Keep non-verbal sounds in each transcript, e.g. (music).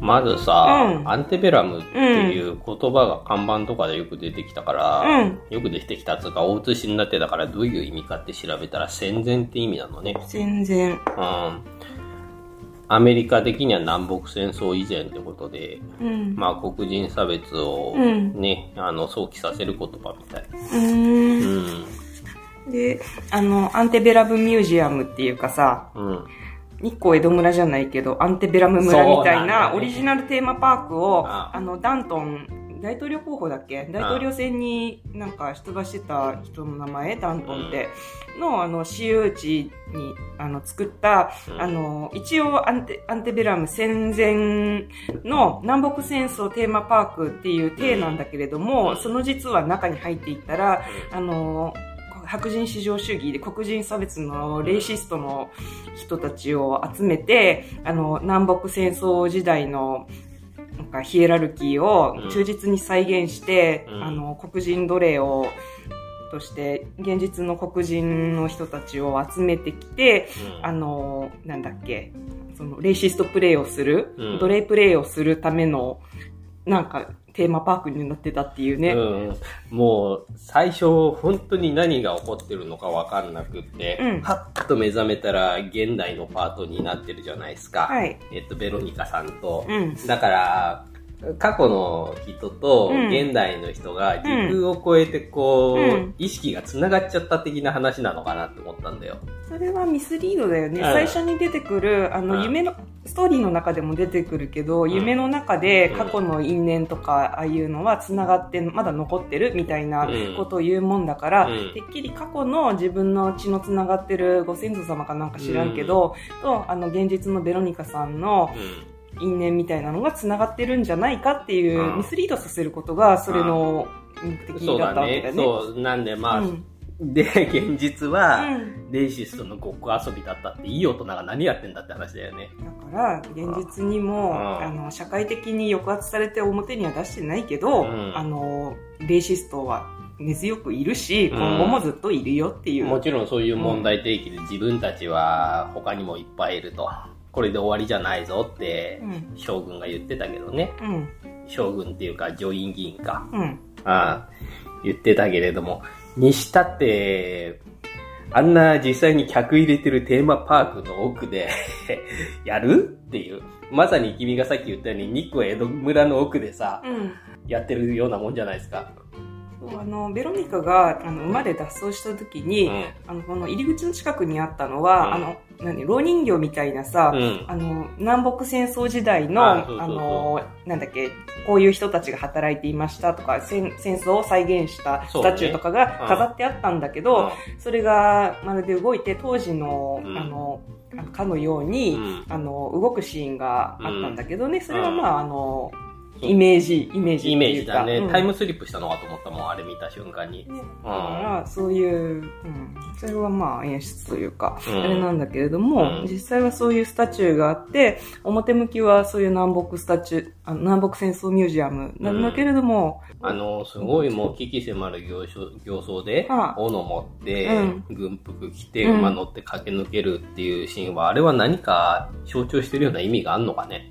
まずさ、うんアンテベラムっていう言葉が看板とかでよく出てきたから、うんよく出てきたっつうか、大写しになってたからどういう意味かって調べたら戦前って意味なのね。全然。うん。アメリカ的には南北戦争以前ってことで、うん。まあ黒人差別をうんね、あの、想起させる言葉みたい。うーん。うん。で、あの、アンテベラムミュージアムっていうかさ、うん。日光江戸村じゃないけど、アンテベラム村みたいなオリジナルテーマパークを、ああ。の、ダントン、大統領候補だっけ？大統領選になんか出馬してた人の名前、ダントンって、の、あの、私有地に、あの、作った、うん。あの、一応アンテ、アンテベラム戦前の南北戦争テーマパークっていう体なんだけれども、うん。その実は中に入っていったら、あの、白人至上主義で黒人差別のレイシストの人たちを集めて、あの、南北戦争時代のなんかヒエラルキーを忠実に再現して、うん。あの、黒人奴隷を、として、現実の黒人の人たちを集めてきて、うん。あの、なんだっけ、その、レイシストプレイをする、うん。奴隷プレイをするための、なんか、テーマパークになってたっていうね。うん、もう最初本当に何が起こってるのか分かんなくって、うんパッと目覚めたら現代のパートになってるじゃないですか、はい。えっと、ベロニカさんと、うん。だから過去の人とうん。現代の人が時空を超えてこう、うん。意識がつながっちゃった的な話なのかなって思ったんだよ。それはミスリードだよね。うん。最初に出てくる、あの、うん。夢の、ストーリーの中でも出てくるけど、ん。夢の中でうん。過去の因縁とか、ああいうのは繋がって、まだ残ってるみたいなうん。ことを言うもんだから、うん。てっきり過去の自分の血の繋がってるご先祖様かなんか知らんけど、と、あの、現実のベロニカさんのう因縁みたいなのが繋がってるんじゃないかっていう、うんミスリードさせることが、それの目ん、的だだったわけだね。よね。そう。なんでまあ、うんで、現実は、うんレイシストのごっこ遊びだったっていい大人が何やってんだって話だよね。だから、現実にも、うんあの、社会的に抑圧されて表には出してないけど、うんあの、レイシストは根強くいるし、うん今後もずっといるよっていう。もちろんそういう問題提起で自分たちは他にもいっぱいいると。これで終わりじゃないぞってうん。将軍が言ってたけどね。うん。将軍っていうか上院議員か。うん。ああ言ってたけれども。にしたって、あんな実際に客入れてるテーマパークの奥で (laughs) やるっていう。まさに君がさっき言ったように日光江戸村の奥でさ、うん。やってるようなもんじゃないですか。あの、ベロニカが、あの、馬で脱走した時に、うん。あの、この入り口の近くにあったのは、うん。あの、何、老人形みたいなさ、うん。あの、南北戦争時代の、あの、なんだっけ、こういう人たちが働いていましたとか、戦戦争を再現したスタチューとかが飾ってあったんだけど、それがまるで動いて当時の、うん。あの、かのように、うん。あの、動くシーンがあったんだけどね、それはうんまあ、あの、イメージ、イメージイメー。ジだね、うん。タイムスリップしたのかと思ったもん、あれ見た瞬間に。ね。だから、そういう、うん、それはまあ演出というか、うんあれなんだけれども、うん。実際はそういうスタチューがあって、表向きはそういう南北スタチュー、あの南北戦争ミュージアムなんだけれども、あの、すごいもう危機迫る形相形相で、斧持って、うん。軍服着て、うん。馬乗って駆け抜けるっていうシーンは、あれは何か象徴してるような意味があるのかね。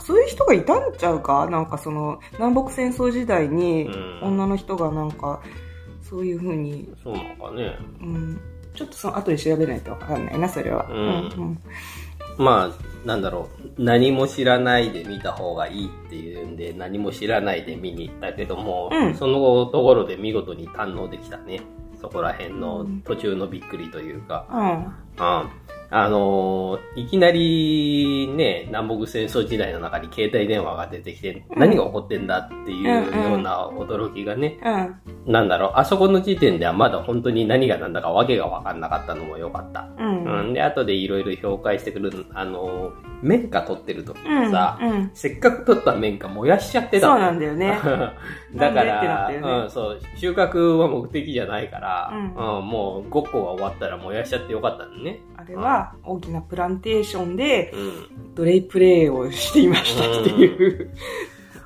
そういう人がいたんちゃうか？なんかその、南北戦争時代にうん女の人がなんか、そういう風に、そうなのかね。うん、ちょっとその後で調べないとわかんないな、それは。うんうんまあ、なんだろう、何も知らないで見た方がいいっていうんで、何も知らないで見に行ったけども、うんそのところで見事に堪能できたね。そこら辺の途中のびっくりというか。うん。うんあのーいきなりね、南北戦争時代の中に携帯電話が出てきて、うん何が起こってんだっていううんうんような驚きがね、うん。なんだろう、あそこの時点ではまだ本当に何が何だかわけがわかんなかったのも良かった。うん。ううん。ん、で、後でいろいろ評価してくる、あのー綿花取ってる時にさ、うん。せっかく取った綿花燃やしちゃってたそうのなんだよね。(laughs) だから、ねうん、そう、収穫は目的じゃないから、うんうんもう5個が終わったら燃やしちゃってよかったのね。あれは大きなプランテーションでうん。奴隷プレイをしていましたっていう。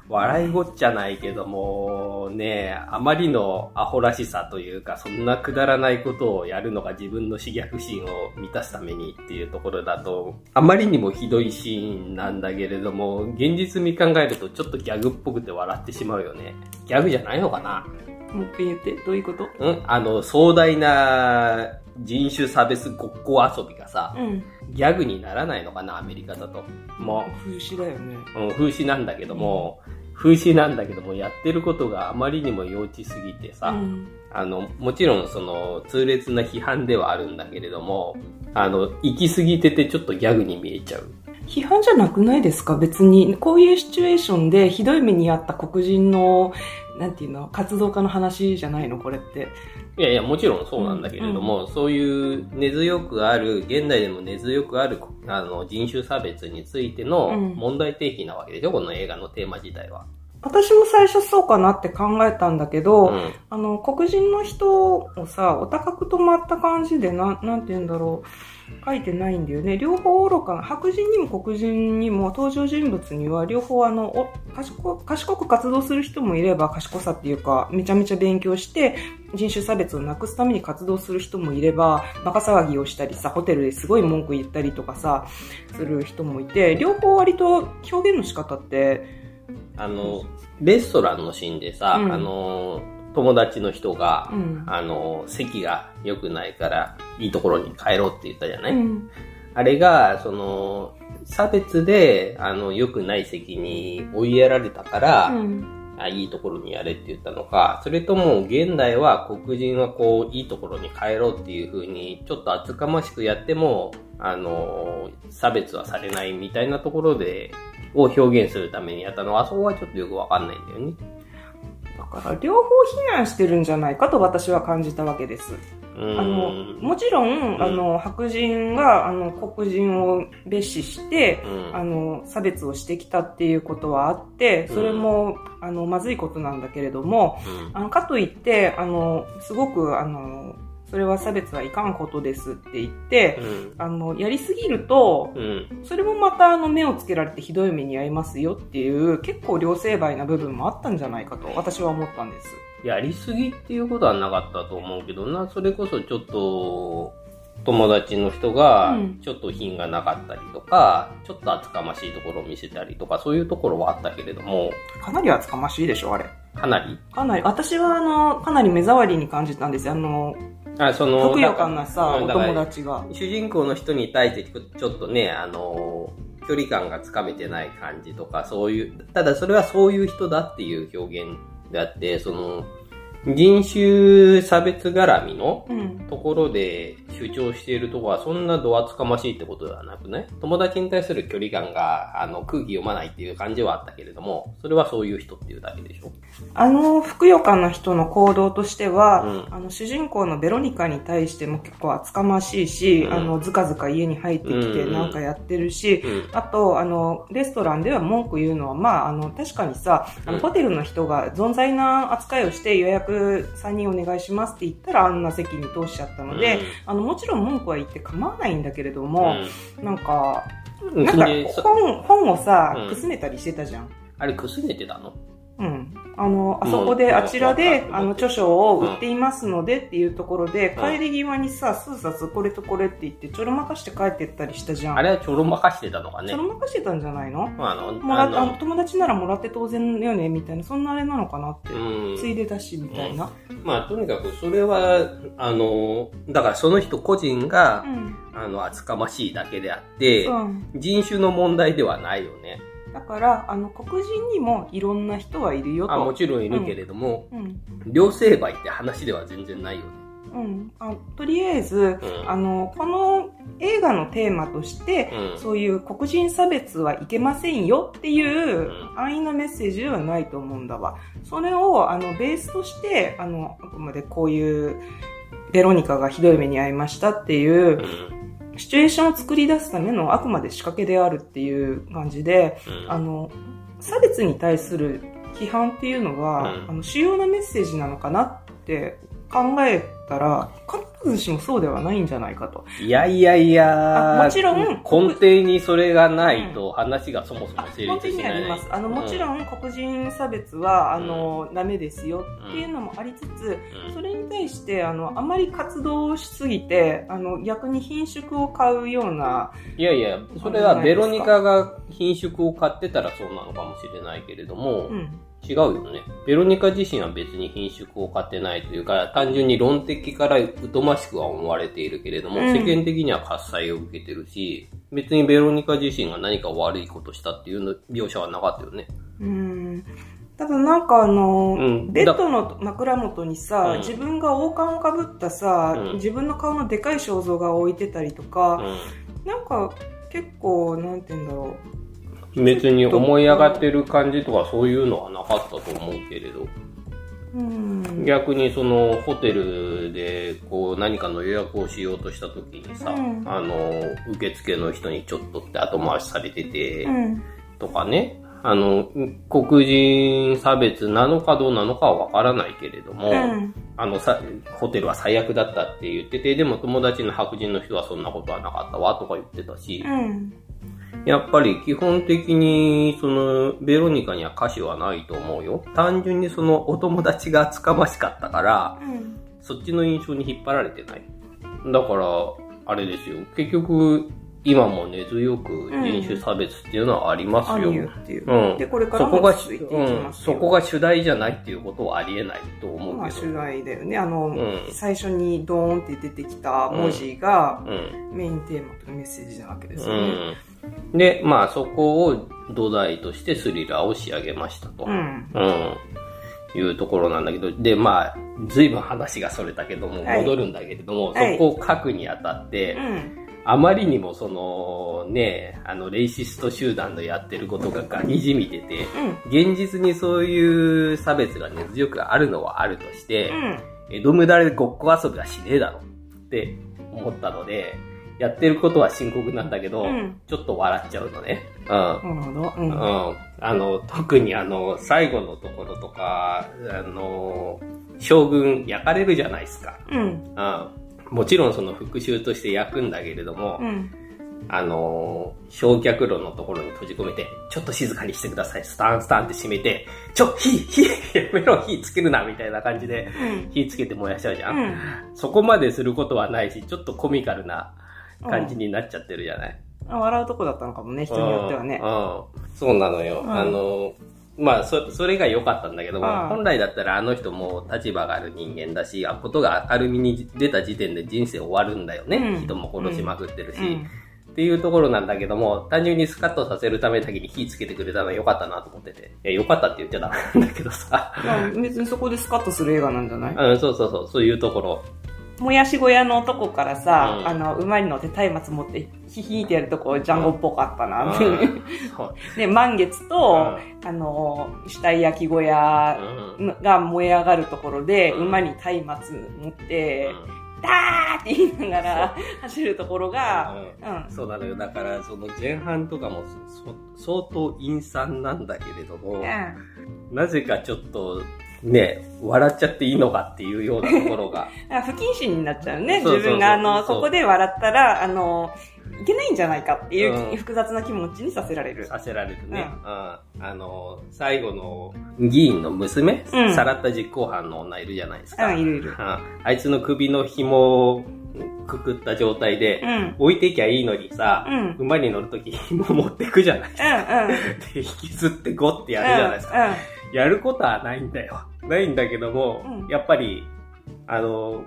笑いごっちゃないけども、ね、あまりのアホらしさというか、そんなくだらないことをやるのが自分の刺激心を満たすためにっていうところだと、あまりにもひどいシーンなんだけれども、現実に考えるとちょっとギャグっぽくて笑ってしまうよね。ギャグじゃないのかな？もう一回言って、どういうこと？うん？あの、壮大な人種差別ごっこ遊びがさ、うん、ギャグにならないのかな、アメリカだと。もう。風刺だよね。うん、風刺なんだけども、風刺なんだけども、やってることがあまりにも幼稚すぎてさ、うん、あの、もちろんその、痛烈な批判ではあるんだけれども、あの、行き過ぎててちょっとギャグに見えちゃう。批判じゃなくないですか？別に、こういうシチュエーションでひどい目にあった黒人の、なんていうの、活動家の話じゃないの？これって。いやいや、もちろんそうなんだけれども、うん、そういう根強くある、現代でも根強くあるあの人種差別についての問題提起なわけでしょ、うん、この映画のテーマ自体は。私も最初そうかなって考えたんだけど、うん、あの、黒人の人をさ、お高く止まった感じで、ななんて言うんだろう。書いてないんだよね。両方愚かな。白人にも黒人にも登場人物には両方あの、お賢賢く活動する人もいれば賢さっていうか、めちゃめちゃ勉強して人種差別をなくすために活動する人もいれば、バカ騒ぎをしたりさ、ホテルですごい文句言ったりとかさ、する人もいて、両方割と表現の仕方って、あの、レストランのシーンでさ、うん、あの、友達の人が、うん、あの、席が良くないから、いいところに帰ろうって言ったじゃない、うん、あれが、その、差別で、あの、良くない席に追いやられたから、あいいところにやれって言ったのか、それとも現代は黒人はこう、いいところに帰ろうっていう風に、ちょっと厚かましくやっても、あの、差別はされないみたいなところで、を表現するためにやったのは、あそこはちょっとよくわかんないんだよね。だから、両方非難してるんじゃないかと私は感じたわけです。あの、もちろん、あの、白人が、あの、黒人を蔑視して、あの、差別をしてきたっていうことはあって、それも、あの、まずいことなんだけれども、あの、かといって、あの、すごく、あの、それは差別はいかんことですって言って、うん、あの、やりすぎると、うん、それもまたあの目をつけられてひどい目に遭いますよっていう、結構両成敗な部分もあったんじゃないかと私は思ったんです。やりすぎっていうことはなかったと思うけどな、それこそちょっと、友達の人が、ちょっと品がなかったりとか、うん、ちょっと厚かましいところを見せたりとか、そういうところはあったけれども。かなり厚かましいでしょ、あれ。かなり？かなり。私は、あの、かなり目障りに感じたんですよ。あの、あその、ふくよかなさ、お友達が。主人公の人に対してちょっとね、あの、距離感がつかめてない感じとか、そういう、ただそれはそういう人だっていう表現であって、その、人種差別絡みのところで主張しているところはそんな度厚かましいってことではなくね、友達に対する距離感があの空気読まないっていう感じはあったけれども、それはそういう人っていうだけでしょ。あの、ふくよかな人の行動としては、うん、あの、主人公のベロニカに対しても結構厚かましいし、うん、あの、ずかずか家に入ってきてなんかやってるし、うん、あと、あの、レストランでは文句言うのは、まあ、あの、確かにさ、あの、ホテルの人が存在な扱いをして予約3人お願いしますって言ったらあんな席に通しちゃったので、うん、あの、もちろん文句は言って構わないんだけれども、うん、なんか、なんか本、本をさ、くすねたりしてたじゃん。あれくすねてたの？うん。あの、あそこで、あちらで、あの、著書を売っていますのでっていうところで、帰り際にさ、数冊これとこれって言って、ちょろまかして帰ってったりしたじゃん。あれはちょろまかしてたのかね。ちょろまかしてたんじゃないの？あの、もらあの友達ならもらって当然よね、みたいな、そんなあれなのかなって。ついでだし、みたいな。まあ、とにかくそれは、あの、だからその人個人が、あの、厚かましいだけであって、人種の問題ではないよね。だから、あの、黒人にもいろんな人はいるよと。あ、もちろんいるけれども、うん、両成敗って話では全然ないよね。うん、あとりあえず、うん、あの、この映画のテーマとして、うん、そういう黒人差別はいけませんよっていう安易なメッセージではないと思うんだわ。それを、あの、ベースとして、あの、あくまでこういう、ベロニカがひどい目に遭いましたっていう、シチュエーションを作り出すためのあくまで仕掛けであるっていう感じで、うん、あの、差別に対する批判っていうのは、うん、あの主要なメッセージなのかなって考えたら、必ずしもそうではないんじゃないかと。いやいやいやあもちろん根底にそれがないと話がそもそもあ成立しない。あります。あの、もちん、ろん黒人差別は、あの、ダメですよっていうのもありつつ、うんそれに対して、あの、あまり活動しすぎて、あの、逆に品種を買うような、いやいや、それはベロニカが品種を買ってたらそうなのかもしれないけれども、うん。違うよね。ベロニカ自身は別に品種を買ってないというか、単純に論的から疎ましくは思われているけれども、うん世間的には喝采を受けてるし、別にベロニカ自身が何か悪いことしたっていうの描写はなかったよね。うん。ただなんかあの、うんベッドの枕元にさ、うん自分が王冠をかぶったさ、うん自分の顔のでかい肖像画を置いてたりとうか、ん。なんか結構、なんて言うんだろ別に思い上がってる感じとかそういうのはなかったと思うけれど、う。うん。逆にそのホテルでこう何かの予約をしようとした時にさ、うんあの、受付の人にちょっとって後回しされてて、うん。とかね、あの、黒人差別なのかどうなのかはわからないけれども、うん。あのさ、ホテルは最悪だったって言ってて、でも友達の白人の人はそんなことはなかったわとか言ってたし、うん。やっぱり基本的に、その、ベロニカには歌詞はないと思うよ。単純にそのお友達が厚かましかったから、うん。そっちの印象に引っ張られてない。だから、あれですよ。結局、今も根強く人種差別っていうのはありますよ。あるよっていう。うん。で、これからそこが、も続いていきうん、ますよ。そこが主題じゃないっていうことはありえないと思まあ、うけど。主題だよね。あの、ん最初にドーンって出てきた文字が、うん。メインテーマとメッセージなわけですうよね。ん。で、まあそこを土台としてスリラーを仕上げましたと。うん。うん。いうところなんだけど、で、まあ、随分話がそれたけども、はい戻るんだけれども、はいそこを書くにあたって、うん。あまりにもその、ね、あの、レイシスト集団のやってることがガにじみてて、うん。現実にそういう差別が根強くあるのはあるとして、うん。江戸無駄でごっこ遊びはしねえだろって思ったので、やってることは深刻なんだけど、うんちょっと笑っちゃうのね。うん。なるほど。う。うんん。あの、特にあの、最後のところとか、あの、将軍焼かれるじゃないですか。うん。うん。もちろんその復讐として焼くんだけれども、うん。あのー焼却炉のところに閉じ込めて、ちょっと静かにしてください。スタンスタンって閉めて、ちょ、火、火、やめろ、火つけるな、みたいな感じで、うん。火つけて燃やしちゃうじゃん。うん。そこまですることはないし、ちょっとコミカルな感じになっちゃってるじゃない。あ笑うとこだったのかもね、人によってはねう。ん。うんそうなのよ。うんあの、まあ、そ、それが良かったんだけども、うん本来だったらあの人も立場がある人間だし、あことが明るみに出た時点で人生終わるんだよね。うん人も殺しまくってるし、うん。っていうところなんだけども、単純にスカッとさせるためだけに火つけてくれたのは良かったなと思ってて。いや、良かったって言っちゃダメなんだけどさ。まあ別にそこでスカッとする映画なんじゃない？(laughs) うん、そうそうそう、そういうところ。もやし小屋の男からさ、うんあの、馬に乗って松明持って、ヒヒーってやるとこ、ジャンゴっぽかったな。って。うん。そう。(laughs) で、満月と、あの、死体焼き小屋うん。が燃え上がるところで、うん。馬に松明持って、うん。ダーって言いながら走るところが、うん。そうなのよ。だから、その前半とかもそ相当陰惨なんだけれども、なぜかちょっと、ね、笑っちゃっていいのかっていうようなところが。(laughs) あ不謹慎になっちゃうね。自分が、あの、そこで笑ったら、あの、いけないんじゃないかっていう、うん複雑な気持ちにさせられる。させられるね。ううんあの、最後の議員の娘、うんさらった実行犯の女いるじゃないですか。うん、いるいる。ああいつの首の紐をくくった状態で、うん。うん、置いていきゃいいのにさ、うん。馬に乗るとき紐持ってくじゃないうん。(laughs) で、引きずってゴってやるじゃないですか。やることはないんだよ。ないんだけども、うんやっぱり、あの、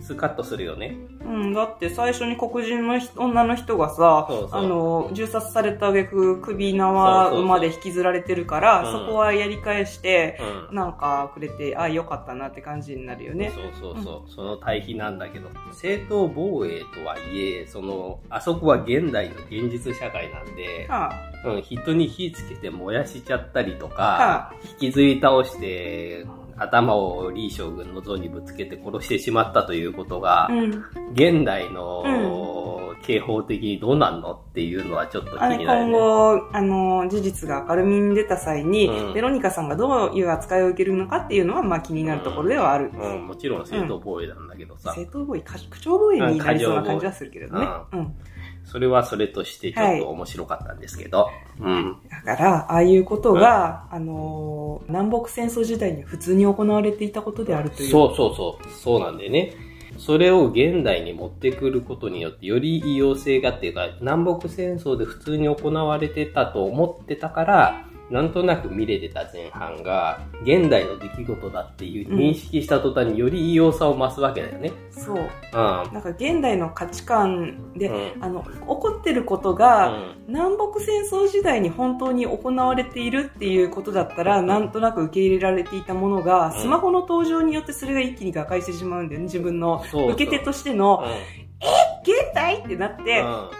スカッとするよね。うん。うん。だって最初に黒人の人女の人がさ、そうそうあの、銃殺された挙句首縄そうそうそう馬で引きずられてるから、うんそこはやり返して、うん。なんかくれて、あ、よかったなって感じになるよね。そうそうそう、その対比なんだけど、正当防衛とはいえ、その、あそこは現代の現実社会なんで、はうん、人に火つけて燃やしちゃったりとかは、引きずり倒して、頭を李将軍の像にぶつけて殺してしまったということがあ、うん。現代の、う刑法的にどうなんのっていうのはちょっと気になる、今ね。後、あの、事実が明るみに出た際に、うんベロニカさんがどういう扱いを受けるのかっていうのは、まあ気になるところではある。うん、もちろん正当防衛なんだけどさ、正当防衛、か口調防衛になりそうな感じはするけどね。うん。それはそれとしてちょっと面白かったんですけど、うん。だから、ああいうことが、あの、南北戦争時代に普通に行われていたことであるという。そうそうそう、そうなんだよね。それを現代に持ってくることによって、より異様性がっていうか、南北戦争で普通に行われてたと思ってたから、なんとなく見れてた前半が、現代の出来事だっていう認識した途端により異様さを増すわけだよね。そう。うん。なんか現代の価値観で、うんあの、起こってることが、うん南北戦争時代に本当に行われているっていうことだったら、なんとなく受け入れられていたものが、うんスマホの登場によってそれが一気に瓦解してしまうんだよね。自分の受け手としての、現代ってなって、うん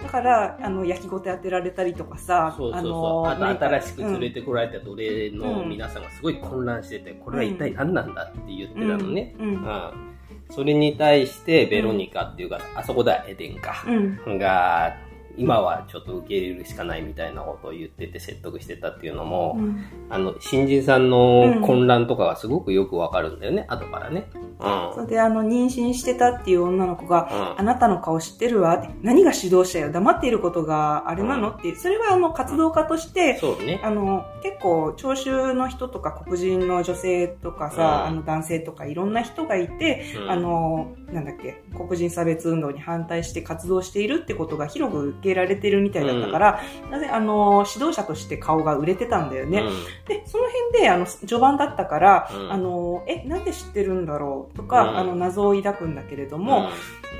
だから、あの、焼きごて当てられたりとかさ、そうそうそう。のあと新しく連れてこられた奴隷のうん皆さんがすごい混乱してて、これは一体何なんだって言ってたのね。うんそれに対して、ベロニカっていうか、あそこではエデンか。うん。が、今はちょっと受け入れるしかないみたいなことを言ってて説得してたっていうのも、うんあの、新人さんの混乱とかがすごくよくわかるんだよね、後からね。うん。それで、あの、妊娠してたっていう女の子が、うんあなたの顔知ってるわって何が指導者よ黙っていることがあれなのって、それはあの、活動家として、ね。あの、結構、聴衆の人とか黒人の女性とかさ、うんあの男性とかいろんな人がいて、うんあの、なんだっけ、黒人差別運動に反対して活動しているってことが広く受けられてるみたいだったから、なぜ、あの、指導者として顔が売れてたんだよね。で、その辺で、あの、序盤だったから、うん。あの、え、なんで知ってるんだろうとか、うん。あの、謎を抱くんだけれどうん、も、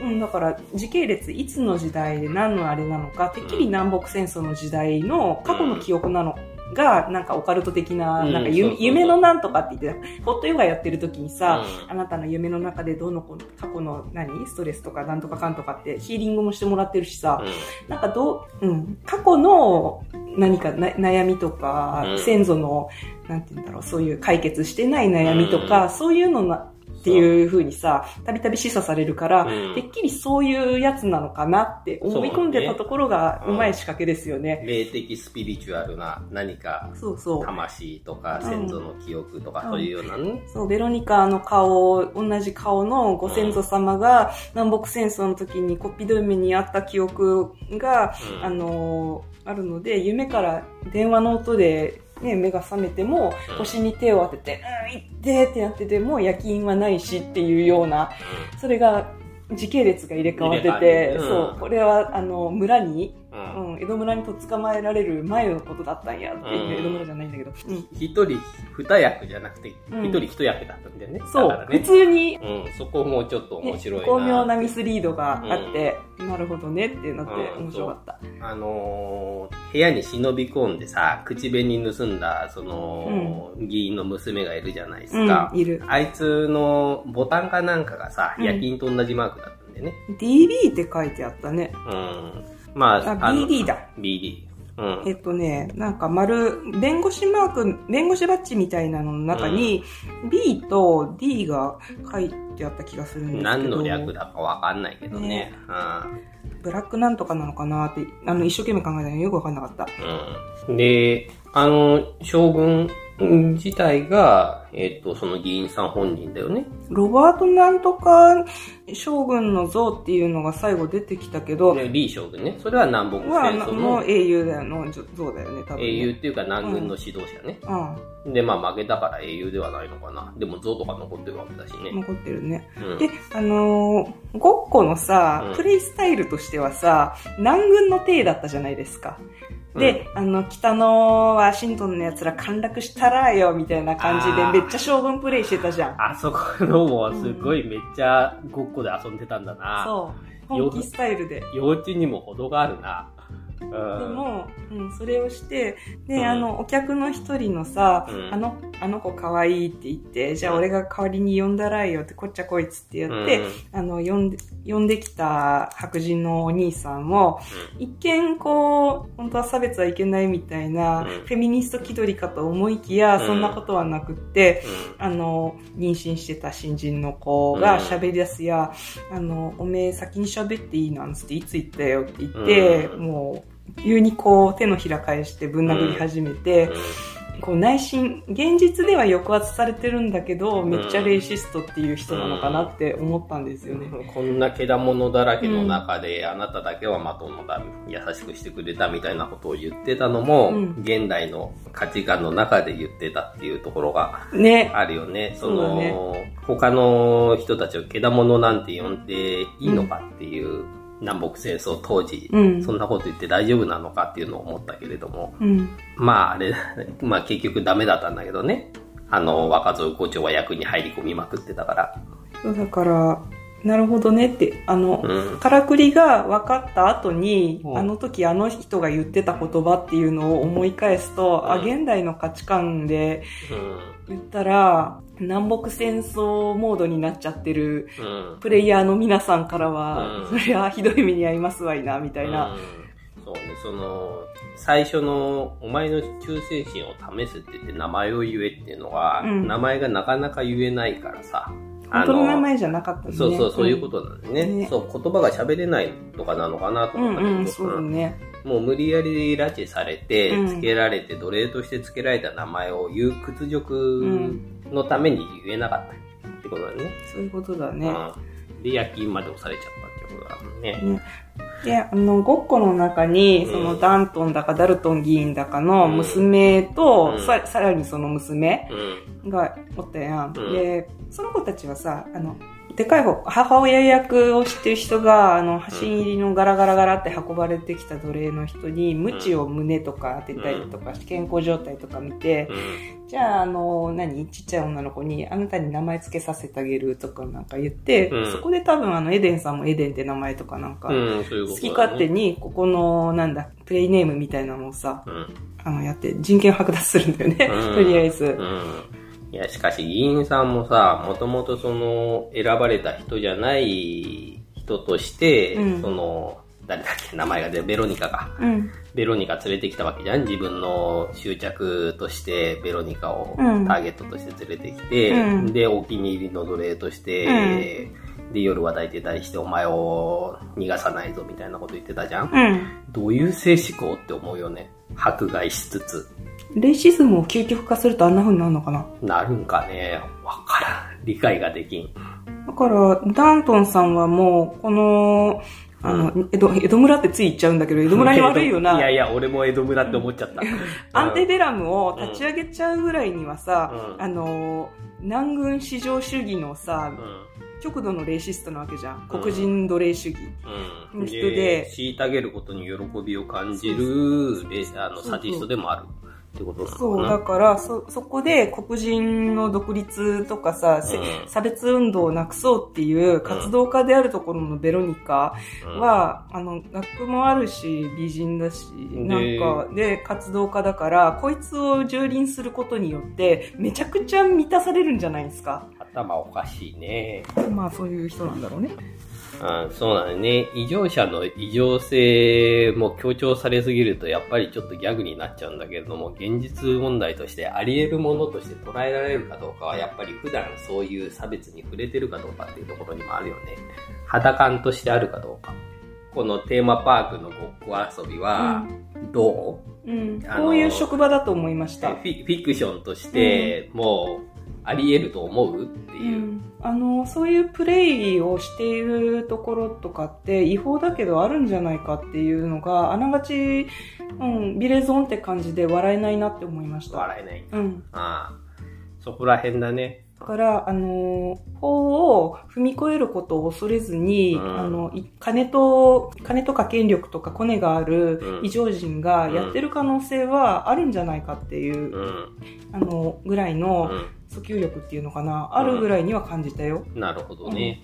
うん、だから、時系列、いつの時代で何のあれなのか、てっきり南北戦争の時代の過去の記憶なのが、なんかオカルト的な、うんなんか夢のなんとかって言ってた、ホットヨガやってる時にさ、うん。あなたの夢の中でどうのこうの過去の何？ストレスとかなんとかかんとかってヒーリングもしてもらってるしさ、なんかどう、うん、過去の何かな悩みとか、うん。先祖の、なんて言うんだろう、そういう解決してない悩みとか、そういうのな、っていう風にさ、たびたび示唆されるから、うんてっきりそういうやつなのかなって思い込んでたところがそうねうまい仕掛けですよね。霊的スピリチュアルな何かそうそう。魂とかうん先祖の記憶とかそういうようなね。そう、ベロニカの顔、同じ顔のご先祖様が、南北戦争の時にコピド夢にあった記憶が、うんあのーあるので、夢から電話の音で、ね、目が覚めてもうん、腰に手を当てて、うん、行ってってなってても、夜勤はないしっていうような、それが、時系列が入れ替わってて、そう、これは、あの、村に、うんうん、江戸村にとっ捕まえられる前のことだったんやっていう、うん江戸村じゃないんだけど、うん。一人二役じゃなくて、一うん人一役だったんだよね。そう、普。通にうん、そこもちょっと面白いな。巧妙なミスリードがあって、なるほどねってなってうん面白かった。あのー部屋に忍び込んでさ、口紅盗んだ、その、議員の娘がいるじゃないですか。うん、いる。あいつのボタンかなんかがさ、うん夜勤と同じマークだったんでね。DB って書いてあったね。うん。まあ、あ、の BD だ。BD。うん。えっとね、なんか丸、弁護士マーク、弁護士バッジみたいなのの中に、B と D が書いてあった気がするんですけど。何の略だかわかんないけどね。ねうんブラックなんとかなのかなって、あの、一生懸命考えたのによくわかんなかった。うん。で、あの、将軍自体が、えっと、その議員さん本人だよね。ロバートなんとか将軍の像っていうのが最後出てきたけど、でリー将軍ね。それは南北は、戦争のの英雄だよの像だよね、多分、ね。英雄っていうか南軍の指導者ね。うん。で、まあ負けたから英雄ではないのかな。でも像とか残ってるわけだしね。残ってるね。うんで、あのーごっこのさ、うんプレイスタイルとしてはさ、南軍の体だったじゃないですか。で、あの、北のワシントンの奴ら陥落したらよ、みたいな感じでめっちゃ将軍プレイしてたじゃん。あそこのもすごいめっちゃごっこで遊んでたんだな。そう。本気スタイルで。幼稚にも程があるな。ででも、うん、それをして、で、うん。あの、お客の一人のさ、うん。あの、あの子可愛いって言って、じゃあ俺が代わりに呼んだらいよって、こっちゃこいつってやって、あの、呼んで、呼んできた白人のお兄さんも、一見こう、本当は差別はいけないみたいな、うん。フェミニスト気取りかと思いきや、うん。そんなことはなくって、あの、妊娠してた新人の子が喋り出すや、あの、おめえ先に喋っていいなんつって、いつ言ったよって言って、うん。もう、急にこう手のひら返してぶん殴り始めて、こう内心、現実では抑圧されてるんだけど、めっちゃレイシストっていう人なのかなって思ったんですよね。こんなけだものだらけの中で、あなただけはまともだ、優しくしてくれたみたいなことを言ってたのも、うん現代の価値観の中で言ってたっていうところがね。あるよね。そその、ね他の人たちをけだものなんて呼んでいいのかっていう、南北戦争当時、うんそんなこと言って大丈夫なのかっていうのを思ったけれども、うん。まああれ、(laughs) まあ結局ダメだったんだけどね。あの、若添校長は役に入り込みまくってたから。だから、なるほどねって、あの、うん。からくりが分かった後に、うんあの時あの人が言ってた言葉っていうのを思い返すと、あ、うん現代の価値観でうん。言ったら、南北戦争モードになっちゃってるうん。プレイヤーの皆さんからは、うんそれはひどい目に遭いますわいな、みたいな。うんそうね、その、最初の、お前の忠誠心を試すって言って名前を言えっていうのは、うん名前がなかなか言えないからさ。本当の名前じゃなかったね。そうそう、そういうことなんだね。ねそう、言葉が喋れないとかなのかなとうん。思ったけど、うんうん、そうだね。もう無理やり拉致されてう、ん付けられて、奴隷として付けられた名前を言う屈辱のために言えなかったってことだね。そういうことだね。うん。で、夜勤まで押されちゃったってことだもんね。ねで、あの、ごっこの中に、うんそのダントンだかダルトン議員だかの娘と、うんささらにその娘うん。がおったやん。うんで、その子たちはさ、あの、でかい方、母親役をしてる人が、あの、端入りのガラガラガラって運ばれてきた奴隷の人に、鞭を胸とか当てたりとか、健康状態とか見て、うん。じゃあ、あの、何？ちっちゃい女の子に、あなたに名前付けさせてあげるとかなんか言って、うんそこで多分あの、エデンさんもエデンって名前とかなんか、好き勝手に、ここの、なんだ、プレイネームみたいなのをさ、うん。あの、やって、人権を剥奪するんだよね。うん (laughs) とりあえず。うん。いや、しかし議員さんもさ、もともとその、選ばれた人じゃない人として、うんその、誰だっけ、名前が出る、ベロニカが。うん。ベロニカ連れてきたわけじゃん？自分の執着としてベロニカをうんターゲットとして連れてきて、うんで、お気に入りの奴隷として、で、夜は抱いてたりしてお前を逃がさないぞみたいなこと言ってたじゃん、うん。どういう性思考って思うよね。迫害しつつ。レイシズムを究極化するとあんな風になるのかな？なるんかねわからん。理解ができん。だから、ダントンさんはもう、この、あの、江戸、江戸村ってつい言っちゃうんだけど、江戸村に悪いよな。(laughs) いやいや、俺も江戸村って思っちゃった。アンテベラムを立ち上げちゃうぐらいにはさ、うんあの、南軍至上主義のさう、ん。極度のレイシストなわけじゃん。うん黒人奴隷主義。うん。人で虐げることに喜びを感じる、レあの、そうそうサディストでもあるってことなのかな。そう、だから、そ、そこで黒人の独立とかさ、せうん差別運動をなくそうっていう活動家であるところのベロニカうん、は、あの、学もあるし、美人だし、なんでか、で、活動家だから、こいつを蹂躙することによって、めちゃくちゃ満たされるんじゃないですか。頭おかしいね。まあ、そういう人なんだろうね。うん、そうだね。異常者の異常性も強調されすぎると、やっぱりちょっとギャグになっちゃうんだけれども、現実問題としてあり得るものとして捉えられるかどうかは、やっぱり普段そういう差別に触れてるかどうかっていうところにもあるよね。肌感としてあるかどうか。このテーマパークのごっこ遊びは、どう、うん。あのこういう職場だと思いました。フィフィクションとして、もう、あり得ると思うってういう。ん、あのそういうプレイをしているところとかって違法だけどあるんじゃないかっていうのがあながち、うん、ビレゾンって感じで笑えないなって思いました。笑えない。うん、ああ。そこら辺だね。だから、あの法を踏み越えることを恐れずに、うんあのい金と金とか権力とかコネがあるうん異常人がやってる可能性はあるんじゃないかっていう、うん。あのぐらいのう訴求力っていうのかな、あるぐらいには感じたよ。ん。なるほどね。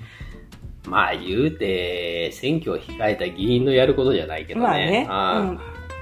まあ言うて、選挙を控えた議員のやることじゃないけどね。まあね。あうん。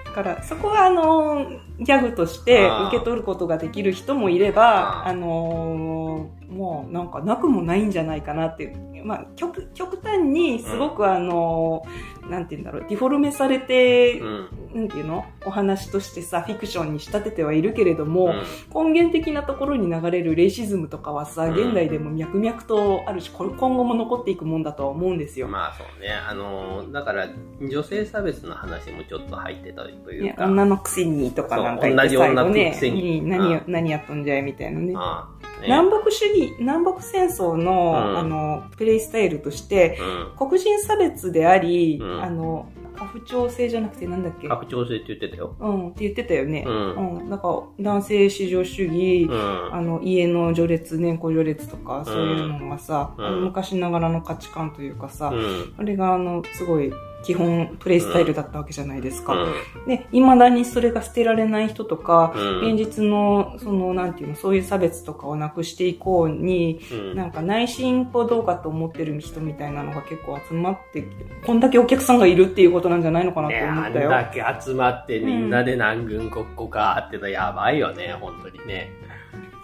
だから、そこは、あの、ギャグとして受け取ることができる人もいれば、ああのーもうなんかなくもないんじゃないかなっていう。まあ、極、極端にすごくあのーなんて言うんだろう、ディフォルメされて、うん。なんていうの？お話としてさ、フィクションに仕立ててはいるけれども、うん根源的なところに流れるレイシズムとかはさ、うん現代でも脈々とあるし、今後も残っていくもんだとは思うんですよ。まあそうね。あのーだから、女性差別の話もちょっと入ってたというか。女のくせにとかなんか言ってそう同じ女の最後ねくせにうん何何やっとんじゃいみたいなね。ああね南北主義、南北戦争の、うんあの、プレイスタイルとして、うん。黒人差別であり、うんあの、家父長制じゃなくてなんだっけ？拡張性って言ってたよ。うん、って言ってたよね。うんうん。だから、男性至上主義、うん。あの、家の序列、年功序列とか、そういうのがさ、うん昔ながらの価値観というかさ、うん。あれが、あの、すごい、基本、プレイスタイルだったわけじゃないですか。うんで、未だにそれが捨てられない人とか、うん現実の、その、なんていうの、そういう差別とかをなくしていこうに、うんなんか内心をどうかと思ってる人みたいなのが結構集まって、こんだけお客さんがいるっていうことなんじゃないのかなって思ったよ。だけ集まってみんなで南軍国庫かってのはやばいよね、本当にね。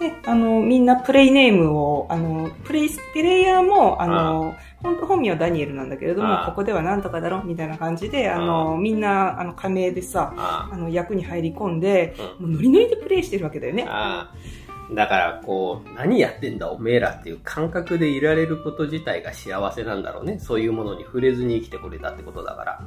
で、あの、みんなプレイネームを、あの、プレイス、プレイヤーも、あの、本当本名はダニエルなんだけれどもここではなんとかだろみたいな感じで、あの、みんな、あの、加盟でさ、ああの、役に入り込んで、あ、もうノリノリでプレイしてるわけだよね。ああ。だから、こう、何やってんだおめえらっていう感覚でいられること自体が幸せなんだろうね。そういうものに触れずに生きてこれたってことだから。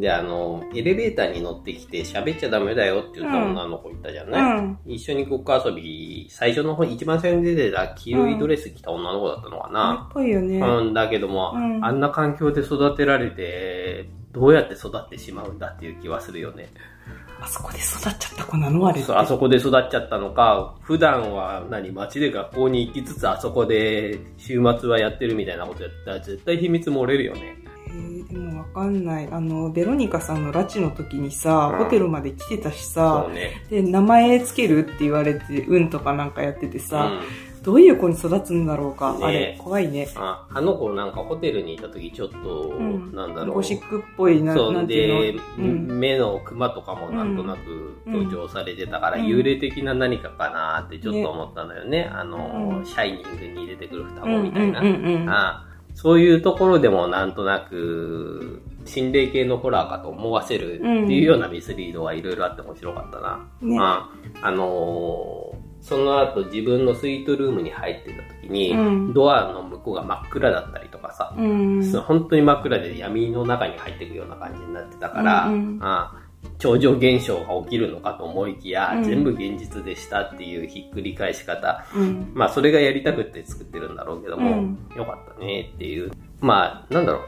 で、あの、エレベーターに乗ってきて喋っちゃダメだよって言った女の子いたじゃうない、ん。一緒にごっこ遊び、最初の方、一番最初に出てた黄色いドレス着た女の子だったのかな？っ。ぽいよね。うん、だけども、うんあんな環境で育てられて、どうやって育ってしまうんだっていう気はするよね。あそこで育っちゃった子なの？あれあそこで育っちゃったのか、普段は何、街で学校に行きつつあそこで週末はやってるみたいなことやったら絶対秘密漏れるよね。えーでもわかんない。あの、ベロニカさんの拉致の時にさ、うんホテルまで来てたしそさう、ね。で、名前つけるって言われて、うんとかなんかやっててうさ、ん。どういう子に育つんだろうか。ねあれ、怖いね。ああの子なんかホテルにいた時ちょっと、うんなんだろう。ゴシックっぽいな、そうなんてでいうの？うん。目のクマとかもなんとなく強調されてたから、うん幽霊的な何かかなってちょっと思ったのよね。あの、うんシャイニングに出てくる双うん子みたいな。そういうところでもなんとなく、心霊系のホラーかと思わせるっていうようなミスリードはいろいろあって面白かったな。ねああのーその後自分のスイートルームに入ってた時に、うんドアの向こうが真っ暗だったりとかさ、うん。本当に真っ暗で闇の中に入っていくような感じになってたから、うんうんあ超常現象が起きるのかと思いきや、うん全部現実でしたっていうひっくり返し方。うん。まあそれがやりたくって作ってるんだろうけども、うんよかったねっていう。まあなんだろ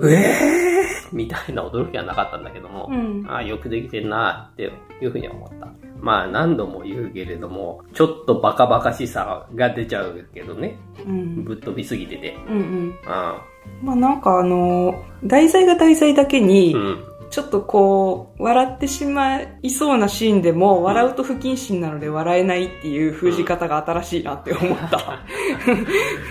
う、うえーみたいな驚きはなかったんだけども、ああよくできてんなっていうふうに思った。まあ何度も言うけれども、ちょっとバカバカしさが出ちゃうけどね、うん。ぶっ飛びすぎてて。うん。まあなんかあの、題材が題材だけに、うん。ちょっとこう、笑ってしまいそうなシーンでも、笑うと不謹慎なので笑えないっていう封じ方が新しいなって思った。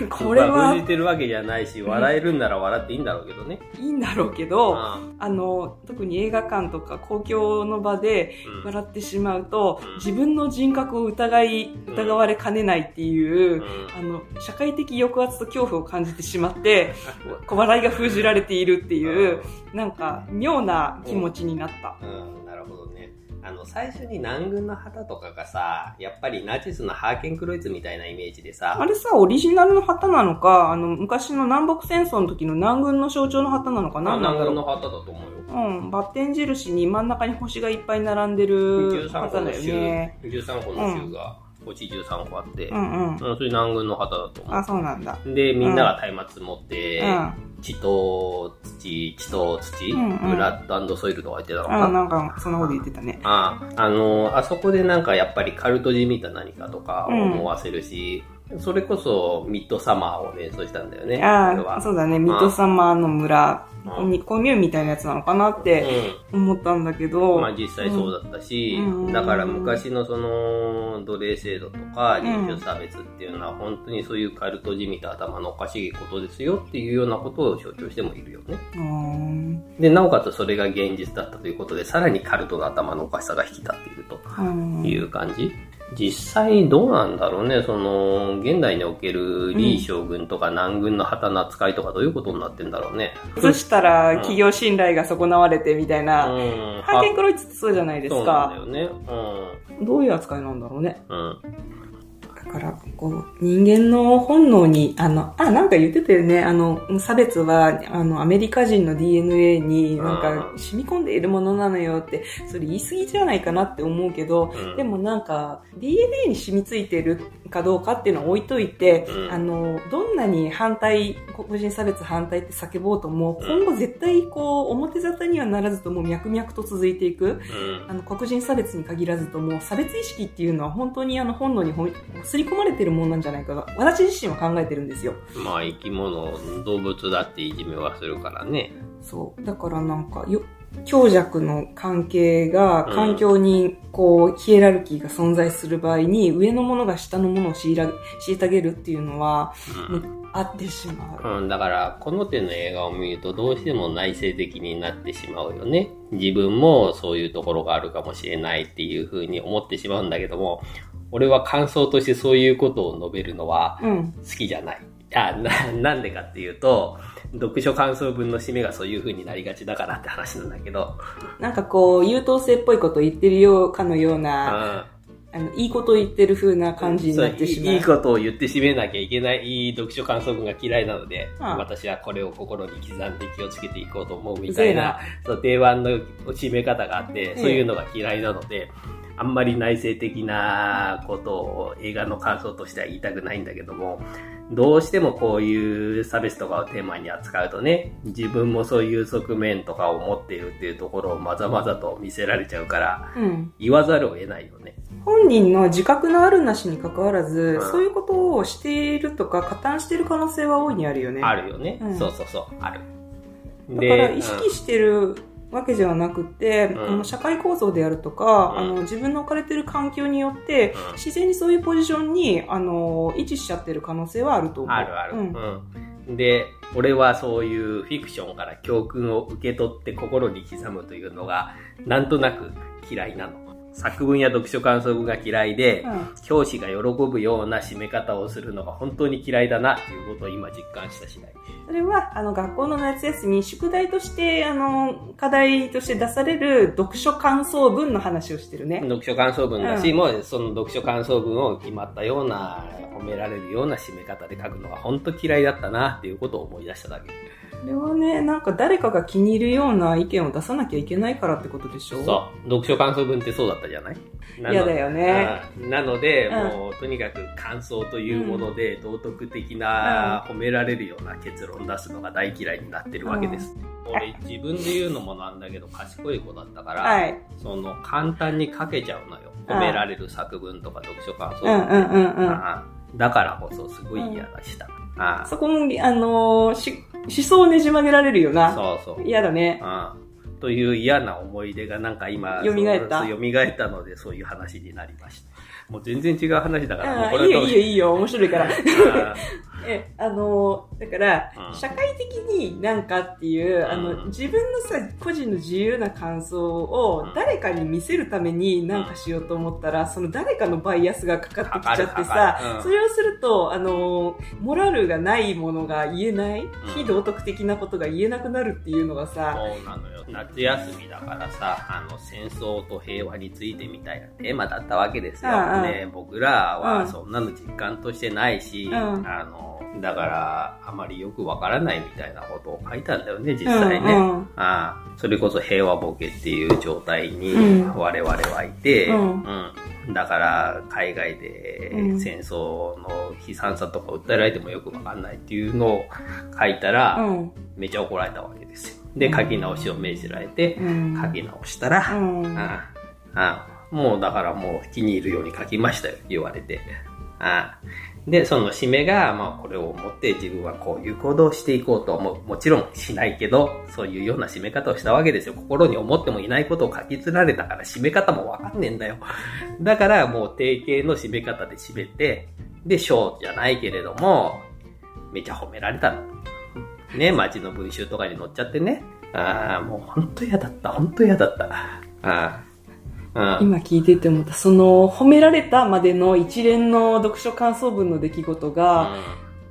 これまあ、封はじてるわけじゃないし、笑えるんなら笑っていいんだろうけどね。いいんだろうけど、ああの、特に映画館とか公共の場で笑ってしまうとうん、自分の人格を疑い、疑われかねないっていうう、ん。あの、社会的抑圧と恐怖を感じてしまって、(laughs) 笑いが封じられているっていう、なんか妙な気持ちになった。うん、なるほどね。あの、最初に南軍の旗とかがさ、やっぱりナチスのハーケンクロイツみたいなイメージでさ、あれさ、オリジナルの旗なのか、あの、昔の南北戦争の時の南軍の象徴の旗なのかまあな。南軍の旗だと思うよ。うん、バッテン印に真ん中に星がいっぱい並んでる13個旗だよね。13個の州が、星13個あって、うんうん。うん、それ南軍の旗だと思あ、そうなんだ。う。で、みんなが松明持って、うん。血と土、血と土、うんうんブラッドソイルとか言ってたのかあ、な。なんか、そんなこと言ってたね。ああの、あそこでなんかやっぱりカルトじみた何かとか思わせるし、それこそミッドサマーを連想したんだよね。ああ、そうだね。ミッドサマーの村、うんコミコミューンみたいなやつなのかなって思ったんだけうど。ん。まあ実際そうだったし、うんだから昔のその奴隷制度とかうん人種差別っていうのは本当にそういうカルトじみた頭のおかしいことですよっていうようなことを象徴してもいるよね。うーんで、なおかつそれが現実だったということで、さらにカルトの頭のおかしさが引き立っていると。うんいう感じ、実際どうなんだろうね、その、現代における李将軍とか南軍の旗の扱いとかどういうことになってんだろうね。そしたら企業信頼が損なわれてみたいな。うん。ハーケンクロイツってそうじゃないですそうなんだか。よね。どういう扱いなんだろうね。うん。から、こう、人間の本能に、あの、あ、なんか言ってたよね。あの、差別は、あの、アメリカ人の DNA になんか染み込んでいるものなのよって、それ言い過ぎじゃないかなって思うけど、うんでもなんか、DNA に染みついてるかどうかっていうのは置いといて、うんあの、どんなに反対、黒人差別反対って叫ぼうとも、うん今後絶対こう、表沙汰にはならずとも脈々と続いていく。うん。あの黒人差別に限らずとも差別意識っていうのは本当にあの本能に刷り込まれてるものなんじゃないかが私自身は考えてるんですよ。まあ生き物、動物だっていじめはするからね。そう。だからなんかよ強弱の関係がうん。環境にこうヒエラルキーが存在する場合に上のものが下のものを虐げるっていうのはうん。あってしまう、うん、だから、この手の映画を見るとどうしても内省的になってしまうよね。自分もそういうところがあるかもしれないっていうふうに思ってしまうんだけども、俺は感想としてそういうことを述べるのはうん。好きじゃない。あ、な、なんでかっていうと、読書感想文の締めがそういう風になりがちだからって話なんだけど、なんかこう優等生っぽいことを言ってるようかのようなああのいいことを言ってる風な感じになってしまう。いいいことを言って締めなきゃいけない読書感想文が嫌いなので、ああ。私はこれを心に刻んで気をつけていこうと思うみたいな、そう定番の締め方があって、え。そういうのが嫌いなので、あんまり内省的なことを映画の感想としては言いたくないんだけども、どうしてもこういう差別とかをテーマに扱うとね、自分もそういう側面とかを持っているっていうところをまざまざと見せられちゃうから、うん言わざるを得ないよね。本人の自覚のあるなしに関わらず、うんそういうことをしているとか加担している可能性は大いにあるよね。あるよね。うんそうそうそう、ある。だからで意識してるわけではなくて、んあの社会構造であるとか、うんあの自分の置かれている環境によって、うん自然にそういうポジションにあの位置しちゃってる可能性はあると思う。あるある。うんうん。で、俺はそういうフィクションから教訓を受け取って心に刻むというのが、なんとなく嫌いなの。作文や読書感想文が嫌いで、うん教師が喜ぶような締め方をするのが本当に嫌いだなっていうことを今実感した次第。それは、あの、学校の夏休み、宿題として、あの、課題として出される読書感想文の話をしてるね。読書感想文だし、うんもうその読書感想文を決まったような、褒められるような締め方で書くのが本当嫌いだったなっていうことを思い出しただけ。それはね、なんか誰かが気に入るような意見を出さなきゃいけないからってことでしょ？そう。読書感想文ってそうだったじゃない？嫌だよね。うんなので、うんもうとにかく感想というもので、道徳的な、褒められるような結論出すのが大嫌いになってるわけです。俺自分で言うのもなんだけど賢い子だったから、はい。その簡単に書けちゃうのよ。うん褒められる作文とか読書感想うん文だからこそすごい嫌だした。ああそこも、あのーし、思想をねじ曲げられるよな。そうそう。嫌だね。ああという嫌な思い出がなんか今、蘇った蘇ったのでそういう話になりました。もう全然違う話だから、いいよいいよいいよ、面白いから。(laughs) あえ、あのーだから、うん。社会的になんかっていう、あうん。の、自分のさ、個人の自由な感想をうん。誰かに見せるためになんかしようと思ったら、その誰かのバイアスがかかってきちゃってさそれをすると、あのーモラルがないものが言えない、非道徳的なことが言えなくなるっていうのがさ、そうなのよ。夏休みだからさ、あの、戦争と平和についてみたいなテーマだったわけですよ。ね、僕らうん。はそんなの実感としてないし、うん。あの、だから、あまりよくわからないみたいなことを書いたんだよね、実際ね。うんうんああそれこそ平和ボケっていう状態にうん我々はいて、うんうんだから海外でうん戦争の悲惨さとか訴えられてもよくわかんないっていうのを書いたら、うん。めちゃ怒られたわけですよ。で、書き直しを命じられて、うん。書き直したら、うん。ああもうだからもう気に入るように書きましたよ、言われて。あで、その締めが、まあ、これを持って自分はこういう行動をしていこうとも、もちろんしないけど、そういうような締め方をしたわけですよ。心に思ってもいないことを書き連られたから締め方もわかんねえんだよ。だからもう定型の締め方で締めて、で、章じゃないけれども、めちゃ褒められたの。ね、街の文集とかに載っちゃってね。ああ、もう本当嫌だった。本当嫌だった。ああ。今聞いてて思った、その褒められたまでの一連の読書感想文の出来事が、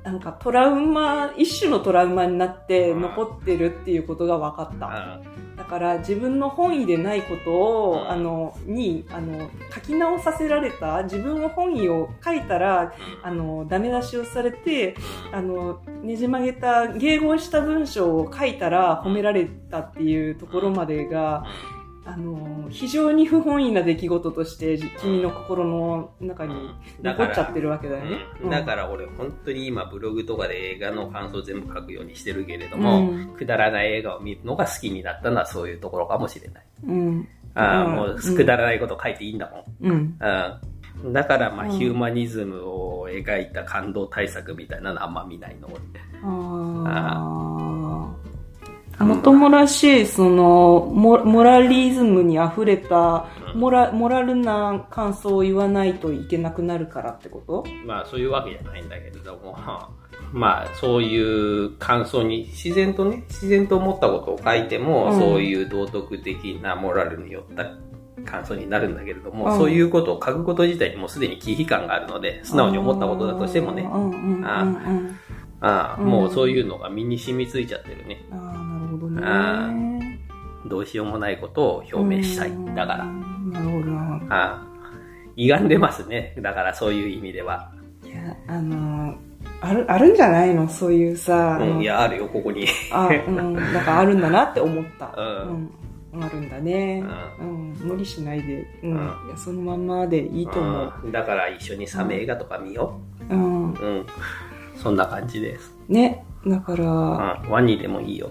うん、なんかトラウマ、一種のトラウマになって残ってるっていうことが分かった。だから自分の本意でないことを、あの、に、あの、書き直させられた、自分の本意を書いたら、あの、ダメ出しをされて、あの、ねじ曲げた、迎合した文章を書いたら褒められたっていうところまでが、あの、非常に不本意な出来事として、君の心の中に残っちゃってるわけだよね。うん、だから俺、本当に今ブログとかで映画の感想全部書くようにしてるけれども、うん、くだらない映画を見るのが好きになったのはそういうところかもしれない。うん。ああ、もう、くだらないこと書いていいんだもん。うん。うん、だから、まあ、ヒューマニズムを描いた感動対策みたいなのあんま見ないの、俺。ああ。もともらしい、そのモ、モラリズムに溢れた、モラ、モラルな感想を言わないといけなくなるからってこと？まあ、そういうわけじゃないんだけれども、(laughs) まあ、そういう感想に自然とね、自然と思ったことを書いても、うん、そういう道徳的なモラルによった感想になるんだけれども、うん、そういうことを書くこと自体にもすでに危機感があるので、素直に思ったことだとしてもね、ああ、もうそういうのが身に染みついちゃってるね。あほどね。どうしようもないことを表明したい。だから。なるほど。あ歪んでますね。だからそういう意味では。いや、あのある、あるんじゃないの？そういうさ。うん、いや、あるよ、ここに。あ、うん、なんかあるんだなって思った。(laughs) うん。うん、あるんだね、うん、うん、無理しないで、うん、うん、いやそのままでいいと思う、だから一緒にサメ映画とか見よううん、うん、そんな感じです。ね。だから、うん、ワニでもいいよ